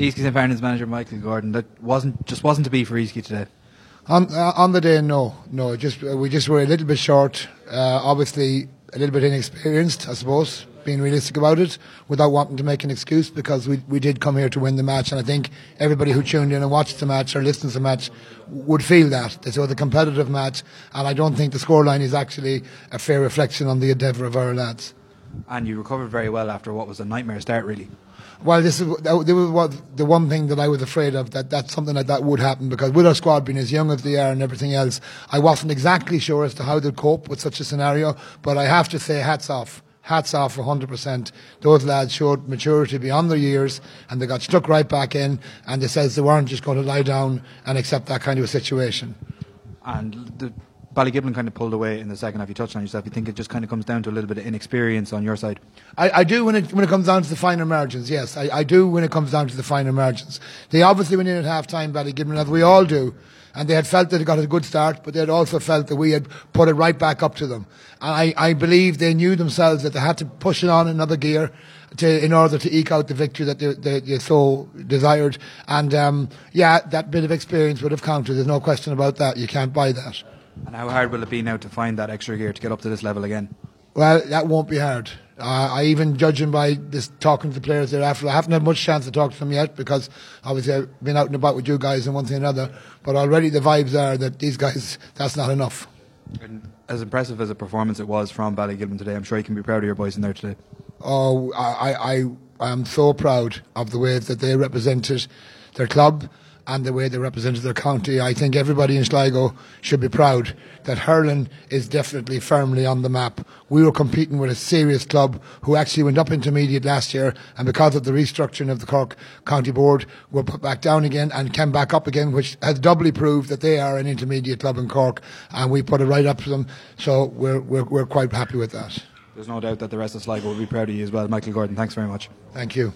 Easkey St Farnham's manager Michael Gordon. That wasn't just wasn't to be for Easkey today. On, uh, on the day, no, no. Just uh, we just were a little bit short. Uh, obviously, a little bit inexperienced, I suppose. Being realistic about it, without wanting to make an excuse, because we we did come here to win the match, and I think everybody who tuned in and watched the match or listened to the match would feel that this was a competitive match, and I don't think the scoreline is actually a fair reflection on the endeavour of our lads. And you recovered very well after what was a nightmare start, really. Well, this is that, was what, the one thing that I was afraid of that that something like that would happen because with our squad being as young as they are and everything else, I wasn't exactly sure as to how they'd cope with such a scenario. But I have to say, hats off. Hats off 100%. Those lads showed maturity beyond their years and they got stuck right back in and they says they weren't just going to lie down and accept that kind of a situation. And the Ballygiblin kind of pulled away in the second half. You touched on yourself. You think it just kind of comes down to a little bit of inexperience on your side? I, I do when it when it comes down to the finer margins. Yes, I, I do when it comes down to the finer margins. They obviously went in at half time, Ballygiblin, as we all do. And they had felt that they got a good start, but they had also felt that we had put it right back up to them. And I, I believe they knew themselves that they had to push it on another gear to, in order to eke out the victory that they, they, they so desired. And um, yeah, that bit of experience would have counted. There's no question about that. You can't buy that. And how hard will it be now to find that extra gear to get up to this level again? Well, that won't be hard. Uh, I even judging by this talking to the players thereafter. I haven't had much chance to talk to them yet because obviously I've been out and about with you guys and one thing and another. But already the vibes are that these guys, that's not enough. And as impressive as a performance it was from Ballygiblin today, I'm sure you can be proud of your boys in there today. Oh, I, I, I am so proud of the way that they represented their club and the way they represented their county. I think everybody in Sligo should be proud that hurling is definitely firmly on the map. We were competing with a serious club who actually went up intermediate last year, and because of the restructuring of the Cork County Board, were put back down again and came back up again, which has doubly proved that they are an intermediate club in Cork, and we put it right up to them. So we're, we're, we're quite happy with that. There's no doubt that the rest of Sligo will be proud of you as well. Michael Gordon, thanks very much. Thank you.